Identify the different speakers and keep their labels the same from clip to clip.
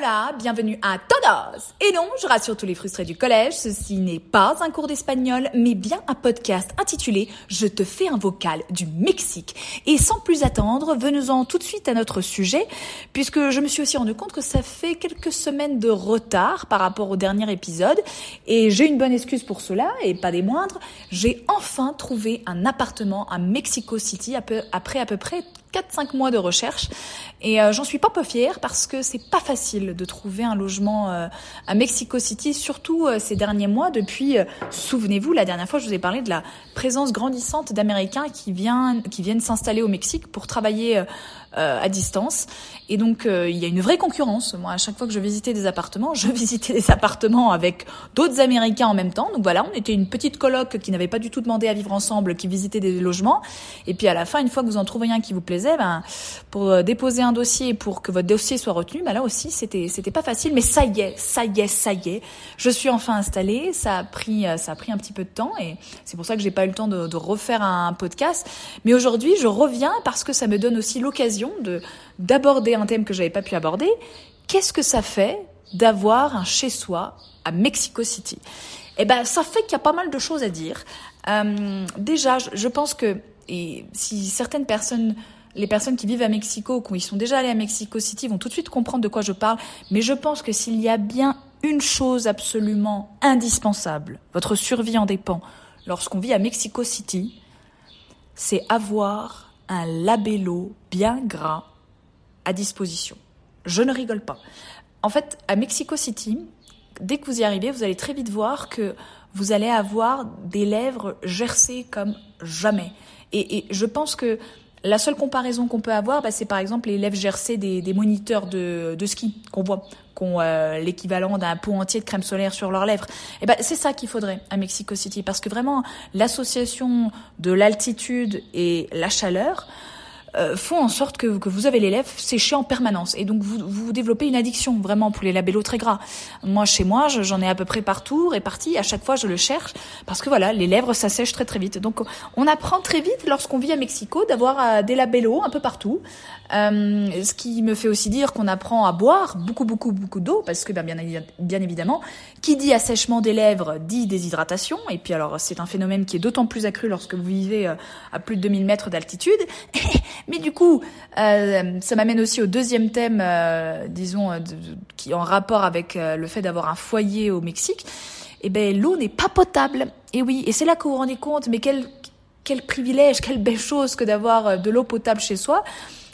Speaker 1: Hola, bienvenue à todos Et non, je rassure tous les frustrés du collège, ceci n'est pas un cours d'espagnol, mais bien un podcast intitulé Je te fais un vocal du Mexique. Et sans plus attendre, venons-en tout de suite à notre sujet, puisque je me suis aussi rendu compte que ça fait quelques semaines de retard par rapport au dernier épisode, et j'ai une bonne excuse pour cela, et pas des moindres, j'ai enfin trouvé un appartement à Mexico City après à peu près 4-5 mois de recherche. Et euh, j'en suis pas peu fière parce que c'est pas facile de trouver un logement euh, à Mexico City, surtout euh, ces derniers mois. Depuis, souvenez-vous, la dernière fois je vous ai parlé de la présence grandissante d'Américains qui, qui viennent s'installer au Mexique pour travailler à distance. Et donc il y a une vraie concurrence. Moi, à chaque fois que je visitais des appartements, je visitais des appartements avec d'autres Américains en même temps. Donc voilà, on était une petite coloc qui n'avait pas du tout demandé à vivre ensemble, qui visitait des logements. Et puis à la fin, une fois que vous en trouvez un qui vous plaisait, ben, pour euh, déposer un dossier pour que votre dossier soit retenu, ben là aussi c'était c'était pas facile, mais ça y est, ça y est, ça y est, je suis enfin installée. Ça a pris euh, ça a pris un petit peu de temps et c'est pour ça que j'ai pas eu le temps de, de refaire un podcast. Mais aujourd'hui, je reviens parce que ça me donne aussi l'occasion de d'aborder un thème que j'avais pas pu aborder. Qu'est-ce que ça fait d'avoir un chez soi à Mexico City? Eh ben, ça fait qu'il y a pas mal de choses à dire. Euh, déjà, je, pense que et si certaines personnes les personnes qui vivent à Mexico, qui sont déjà allées à Mexico City, vont tout de suite comprendre de quoi je parle. Mais je pense que s'il y a bien une chose absolument indispensable, votre survie en dépend, lorsqu'on vit à Mexico City, c'est avoir un labello bien gras à disposition. Je ne rigole pas. En fait, à Mexico City, dès que vous y arrivez, vous allez très vite voir que vous allez avoir des lèvres gercées comme jamais. Et, et je pense que la seule comparaison qu'on peut avoir, bah, c'est par exemple les lèvres gercées des, des moniteurs de, de ski qu'on voit, qui ont euh, l'équivalent d'un pot entier de crème solaire sur leurs lèvres. Et ben c'est ça qu'il faudrait à Mexico City, parce que vraiment l'association de l'altitude et la chaleur, euh, font en sorte que, que, vous avez les lèvres séchées en permanence. Et donc, vous, vous développez une addiction, vraiment, pour les labellos très gras. Moi, chez moi, j'en ai à peu près partout, répartis. À chaque fois, je le cherche parce que, voilà, les lèvres, ça sèche très, très vite. Donc, on apprend très vite, lorsqu'on vit à Mexico, d'avoir euh, des labellos un peu partout. Euh, ce qui me fait aussi dire qu'on apprend à boire beaucoup, beaucoup, beaucoup d'eau parce que, ben, bien, évidemment, qui dit assèchement des lèvres dit déshydratation. Et puis, alors, c'est un phénomène qui est d'autant plus accru lorsque vous vivez euh, à plus de 2000 mètres d'altitude. Mais du coup, euh, ça m'amène aussi au deuxième thème, disons, qui en rapport avec le fait d'avoir un foyer au Mexique. Eh ben, l'eau n'est pas potable. Et oui, et c'est là que vous vous rendez compte, mais quel quel privilège, quelle belle chose que d'avoir de l'eau potable chez soi.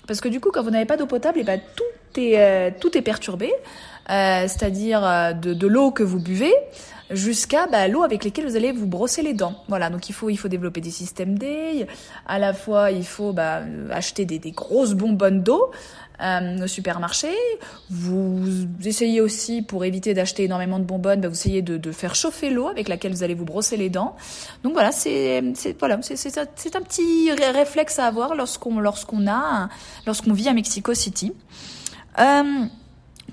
Speaker 1: Parce que du coup, quand vous n'avez pas d'eau potable, eh ben, tout est est perturbé. C'est-à-dire de, de l'eau que vous buvez, jusqu'à bah, l'eau avec laquelle vous allez vous brosser les dents. Voilà, donc il faut, il faut développer des systèmes D. À la fois, il faut bah, acheter des, des grosses bonbonnes d'eau euh, au supermarché. Vous essayez aussi, pour éviter d'acheter énormément de bonbonnes, bah, vous essayez de, de faire chauffer l'eau avec laquelle vous allez vous brosser les dents. Donc voilà, c'est voilà, c'est un petit réflexe à avoir lorsqu'on lorsqu'on a lorsqu'on vit à Mexico City. Euh,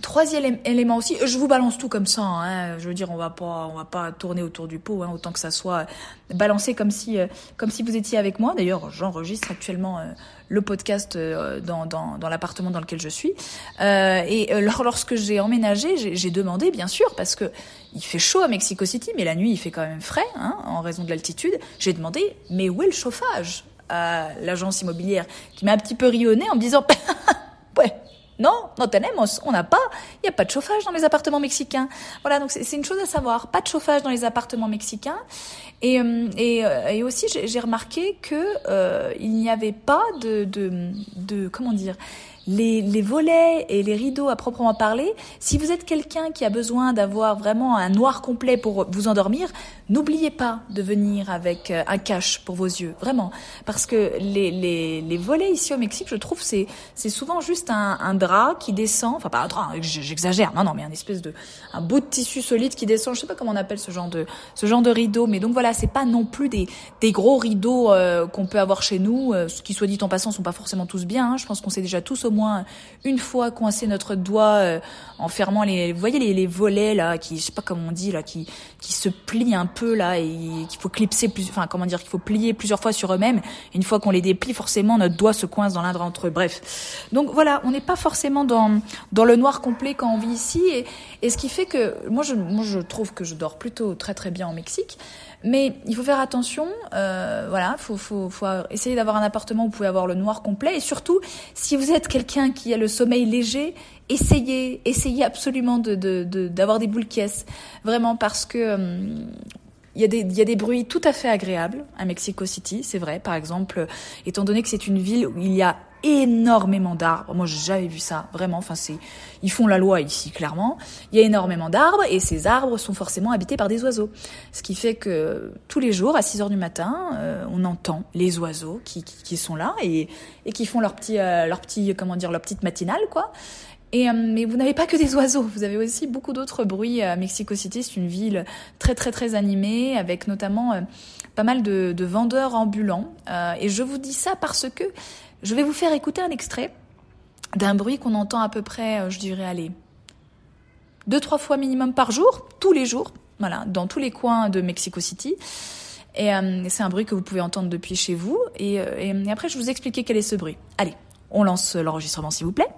Speaker 1: Troisième élément aussi, je vous balance tout comme ça. Hein, je veux dire, on va pas, on va pas tourner autour du pot, hein, autant que ça soit balancé comme si, euh, comme si vous étiez avec moi. D'ailleurs, j'enregistre actuellement euh, le podcast euh, dans, dans, dans l'appartement dans lequel je suis. et lorsque j'ai emménagé, j'ai demandé, bien sûr, parce que il fait chaud à Mexico City, mais la nuit il fait quand même frais, hein, en raison de l'altitude. J'ai demandé, mais où est le chauffage? À l'agence immobilière, qui m'a un petit peu rionné en me disant, ouais non, no tenemos, on n'a pas, il n'y a pas de chauffage dans les appartements mexicains. Voilà, donc c'est une chose à savoir, pas de chauffage dans les appartements mexicains. Et, euh, euh, et aussi, j'ai remarqué que euh, il n'y avait pas de, de, de, comment dire, les, les, volets et les rideaux à proprement parler, si vous êtes quelqu'un qui a besoin d'avoir vraiment un noir complet pour vous endormir, n'oubliez pas de venir avec euh, un cache pour vos yeux, vraiment. Parce que les, les, les volets ici au Mexique, je trouve, c'est c'est souvent juste un, un, drap qui descend, enfin pas un drap, j'exagère, non, non, mais un espèce de, un bout de tissu solide qui descend, je sais pas comment on appelle ce genre de, ce genre de rideau, mais donc voilà, c'est pas non plus des, des gros rideaux euh, qu'on peut avoir chez nous, euh, qui soit dit en passant sont pas forcément tous bien, hein. je pense qu'on sait déjà tous au moins une fois coincé notre doigt euh, en fermant les, vous voyez les, les, volets là, qui, je sais pas comment on dit là, qui qui se plient un peu et qu'il faut clipser enfin comment dire, qu'il faut plier plusieurs fois sur eux-mêmes. Une fois qu'on les déplie, forcément notre doigt se coince dans l'un d'entre eux. Bref, donc voilà, on n'est pas forcément dans dans le noir complet quand on vit ici et, et ce qui fait que moi je moi je trouve que je dors plutôt très très bien au Mexique. Mais il faut faire attention, euh, voilà, faut, faut, faut essayer d'avoir un appartement où vous pouvez avoir le noir complet. Et surtout, si vous êtes quelqu'un qui a le sommeil léger, essayez, essayez absolument de, de, d'avoir des boules caisses. Vraiment, parce que euh, il y, a des, il y a des bruits tout à fait agréables à Mexico City, c'est vrai. Par exemple, étant donné que c'est une ville où il y a énormément d'arbres. Moi, j'ai jamais vu ça, vraiment. Enfin, c'est, ils font la loi ici, clairement. Il y a énormément d'arbres et ces arbres sont forcément habités par des oiseaux. Ce qui fait que tous les jours, à 6 heures du matin, euh, on entend les oiseaux qui, qui, qui, sont là et, et qui font leur petit, euh, leur petit, comment dire, leur petite matinale, quoi. Et, euh, mais vous n'avez pas que des oiseaux, vous avez aussi beaucoup d'autres bruits à Mexico City. C'est une ville très très très animée, avec notamment pas mal de, de vendeurs ambulants. et je vous dis ça parce que je vais vous faire écouter un extrait d'un bruit qu'on entend à peu près, euh, je dirais, aller deux, trois fois minimum par jour, tous les jours, voilà, dans tous les coins de Mexico City. Et euh, c'est un bruit que vous pouvez entendre depuis chez vous. Et, euh, et, après, je vais vous expliquer quel est ce bruit. Allez, on lance l'enregistrement, s'il vous plaît.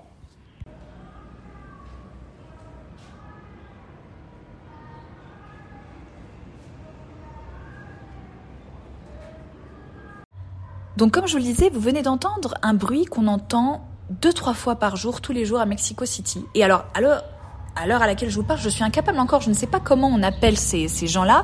Speaker 1: Donc comme je vous le disais, vous venez d'entendre un bruit qu'on entend deux, trois fois par jour, tous les jours à Mexico City. Et alors, l'heure à l'heure à laquelle je vous parle, je suis incapable encore, je ne sais pas comment on appelle ces, ces gens-là,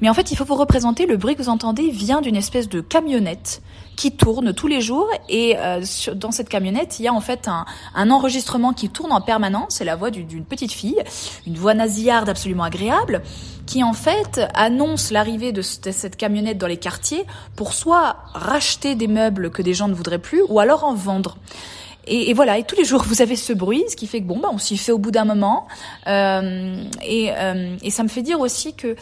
Speaker 1: mais en fait, il faut vous représenter, le bruit que vous entendez vient d'une espèce de camionnette qui tourne tous les jours, et euh, dans cette camionnette, il y a en fait un, un enregistrement qui tourne en permanence, c'est la voix d'une petite fille, une voix nasillarde absolument agréable, qui en fait annonce l'arrivée de cette camionnette dans les quartiers pour soit racheter des meubles que des gens ne voudraient plus, ou alors en vendre. Et, et, voilà, et tous les jours vous avez ce bruit, ce qui fait que bon, bah, on s'y fait au bout d'un moment. Euh, et, euh, et, ça me fait dire aussi que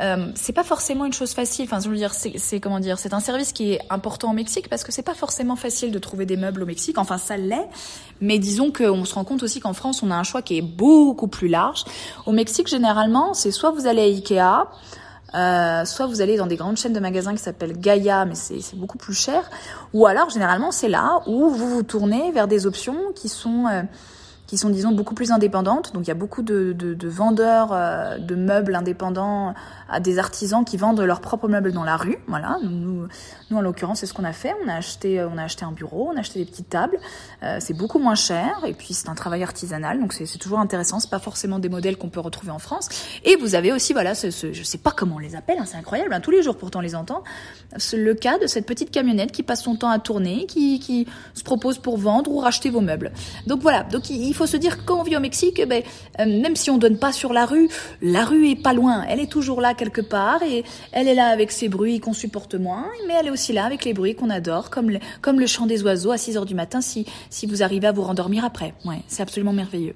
Speaker 1: euh, c'est pas forcément une chose facile. Enfin, je veux dire, c'est comment dire, c'est un service qui est important au Mexique parce que c'est pas forcément facile de trouver des meubles au Mexique. Enfin, ça l'est, mais disons qu'on se rend compte aussi qu'en France, on a un choix qui est beaucoup plus large. Au Mexique, généralement, c'est soit vous allez à Ikea. Euh, soit vous allez dans des grandes chaînes de magasins qui s'appellent Gaia, mais c'est beaucoup plus cher. Ou alors, généralement, c'est là où vous vous tournez vers des options qui sont euh, qui sont disons beaucoup plus indépendantes. Donc il y a beaucoup de, de, de vendeurs euh, de meubles indépendants à des artisans qui vendent leurs propres meubles dans la rue. Voilà, nous, nous en l'occurrence c'est ce qu'on a fait. On a acheté on a acheté un bureau, on a acheté des petites tables. Euh, c'est beaucoup moins cher et puis c'est un travail artisanal donc c'est toujours intéressant. C'est pas forcément des modèles qu'on peut retrouver en France. Et vous avez aussi voilà ce, ce je sais pas comment on les appelle, hein, c'est incroyable. Hein, tous les jours pourtant on les entend. Le cas de cette petite camionnette qui passe son temps à tourner, qui, qui se propose pour vendre ou racheter vos meubles. Donc voilà, donc il faut se dire que quand on vit au Mexique, ben, euh, même si on donne pas sur la rue, la rue est pas loin. Elle est toujours là quelque part et elle est là avec ses bruits qu'on supporte moins, mais elle est aussi là avec les bruits qu'on adore, comme le, comme le chant des oiseaux à 6 heures du matin si, si vous arrivez à vous rendormir après. Ouais, c'est absolument merveilleux.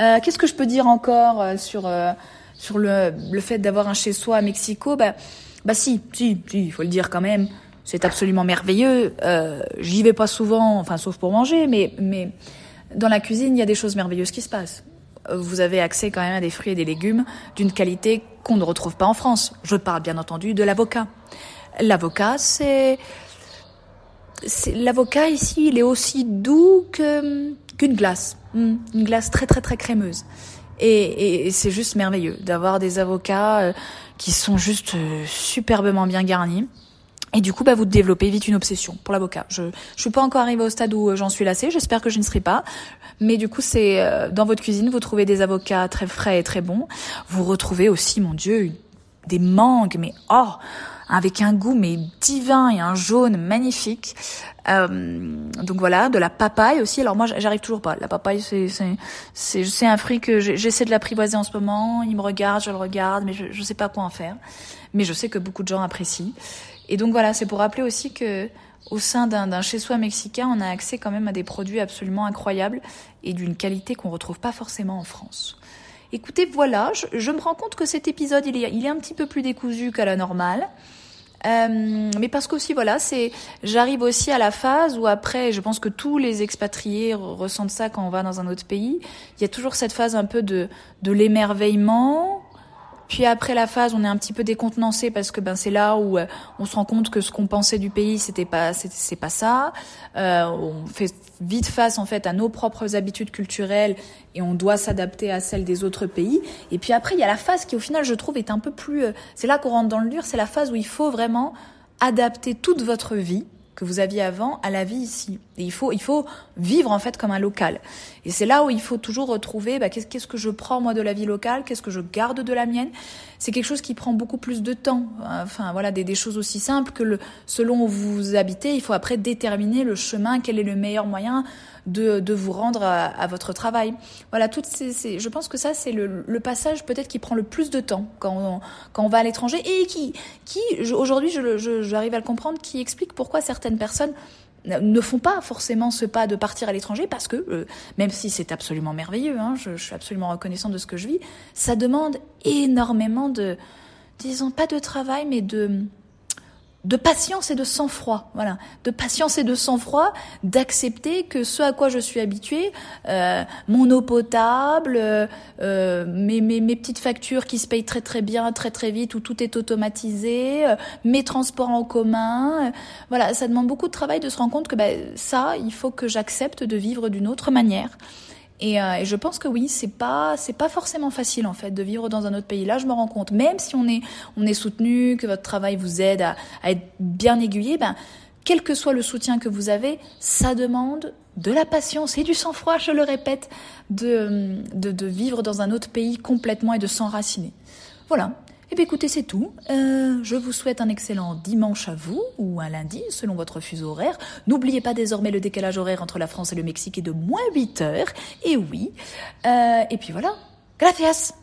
Speaker 1: Euh, Qu'est-ce que je peux dire encore euh, sur, euh, sur le, le fait d'avoir un chez-soi à Mexico? Bah, bah si, si, si, il faut le dire quand même. C'est absolument merveilleux. Euh, J'y vais pas souvent, enfin sauf pour manger, mais mais dans la cuisine, il y a des choses merveilleuses qui se passent. Vous avez accès quand même à des fruits et des légumes d'une qualité qu'on ne retrouve pas en France. Je parle bien entendu de l'avocat. L'avocat, c'est l'avocat ici, il est aussi doux qu'une glace, hmm, une glace très très très crémeuse. Et, et, et c'est juste merveilleux d'avoir des avocats euh, qui sont juste euh, superbement bien garnis. Et du coup, bah, vous développez vite une obsession pour l'avocat. Je, je suis pas encore arrivée au stade où euh, j'en suis lassée. J'espère que je ne serai pas. Mais du coup, c'est euh, dans votre cuisine, vous trouvez des avocats très frais et très bons. Vous retrouvez aussi, mon Dieu, des mangues, mais oh, avec un goût mais divin et un jaune magnifique. Euh, donc voilà, de la papaye aussi. Alors moi, j'arrive toujours pas. La papaye, c'est c'est c'est un fruit que j'essaie de l'apprivoiser en ce moment. Il me regarde, je le regarde, mais je je sais pas quoi en faire. Mais je sais que beaucoup de gens apprécient. Et donc voilà, c'est pour rappeler aussi que au sein d'un chez-soi mexicain, on a accès quand même à des produits absolument incroyables et d'une qualité qu'on retrouve pas forcément en France. Écoutez, voilà, je, je, me rends compte que cet épisode, il est, il est un petit peu plus décousu qu'à la normale. Euh, mais parce qu'aussi, voilà, c'est, j'arrive aussi à la phase où après, je pense que tous les expatriés ressentent ça quand on va dans un autre pays. Il y a toujours cette phase un peu de, de l'émerveillement, puis après la phase, on est un petit peu décontenancé parce que ben c'est là où euh, on se rend compte que ce qu'on pensait du pays, c'était pas c'est pas ça. Euh, on fait vite face en fait à nos propres habitudes culturelles et on doit s'adapter à celles des autres pays. Et puis après, il y a la phase qui au final, je trouve, est un peu plus. Euh, c'est là qu'on rentre dans le dur. C'est la phase où il faut vraiment adapter toute votre vie que vous aviez avant à la vie ici. Et il faut, il faut vivre en fait comme un local. Et c'est là où il faut toujours retrouver bah, qu'est-ce que je prends moi de la vie locale, qu'est-ce que je garde de la mienne. C'est quelque chose qui prend beaucoup plus de temps. Enfin voilà, des, des choses aussi simples que le, selon où vous habitez, il faut après déterminer le chemin, quel est le meilleur moyen de, de vous rendre à, à votre travail. Voilà, toutes ces, je pense que ça c'est le, le, passage peut-être qui prend le plus de temps quand on, quand on va à l'étranger et qui, qui aujourd'hui j'arrive je, je, à le comprendre, qui explique pourquoi certaines personnes ne font pas forcément ce pas de partir à l'étranger parce que, euh, même si c'est absolument merveilleux, hein, je, je, suis absolument reconnaissant de ce que je vis, ça demande énormément de, disons, pas de travail, mais de, de patience et de sang-froid, voilà, de patience et de sang-froid, d'accepter que ce à quoi je suis habituée, euh, mon eau potable, euh, mes, mes, mes, petites factures qui se payent très très bien, très très vite, où tout est automatisé, euh, mes transports en commun, euh, voilà, ça demande beaucoup de travail de se rendre compte que ben, ça, il faut que j'accepte de vivre d'une autre manière. Et, euh, et, je pense que oui, c'est pas c'est pas forcément facile en fait de vivre dans un autre pays. Là, je me rends compte, même si on est on est soutenu, que votre travail vous aide à, à être bien aiguillé, ben quel que soit le soutien que vous avez, ça demande de la patience et du sang-froid, je le répète, de, de, de vivre dans un autre pays complètement et de s'enraciner. Voilà, eh bien écoutez, c'est tout. Euh, je vous souhaite un excellent dimanche à vous, ou un lundi, selon votre fuseau horaire. N'oubliez pas désormais le décalage horaire entre la France et le Mexique est de moins 8 heures. Et oui. Euh, et puis voilà. Gracias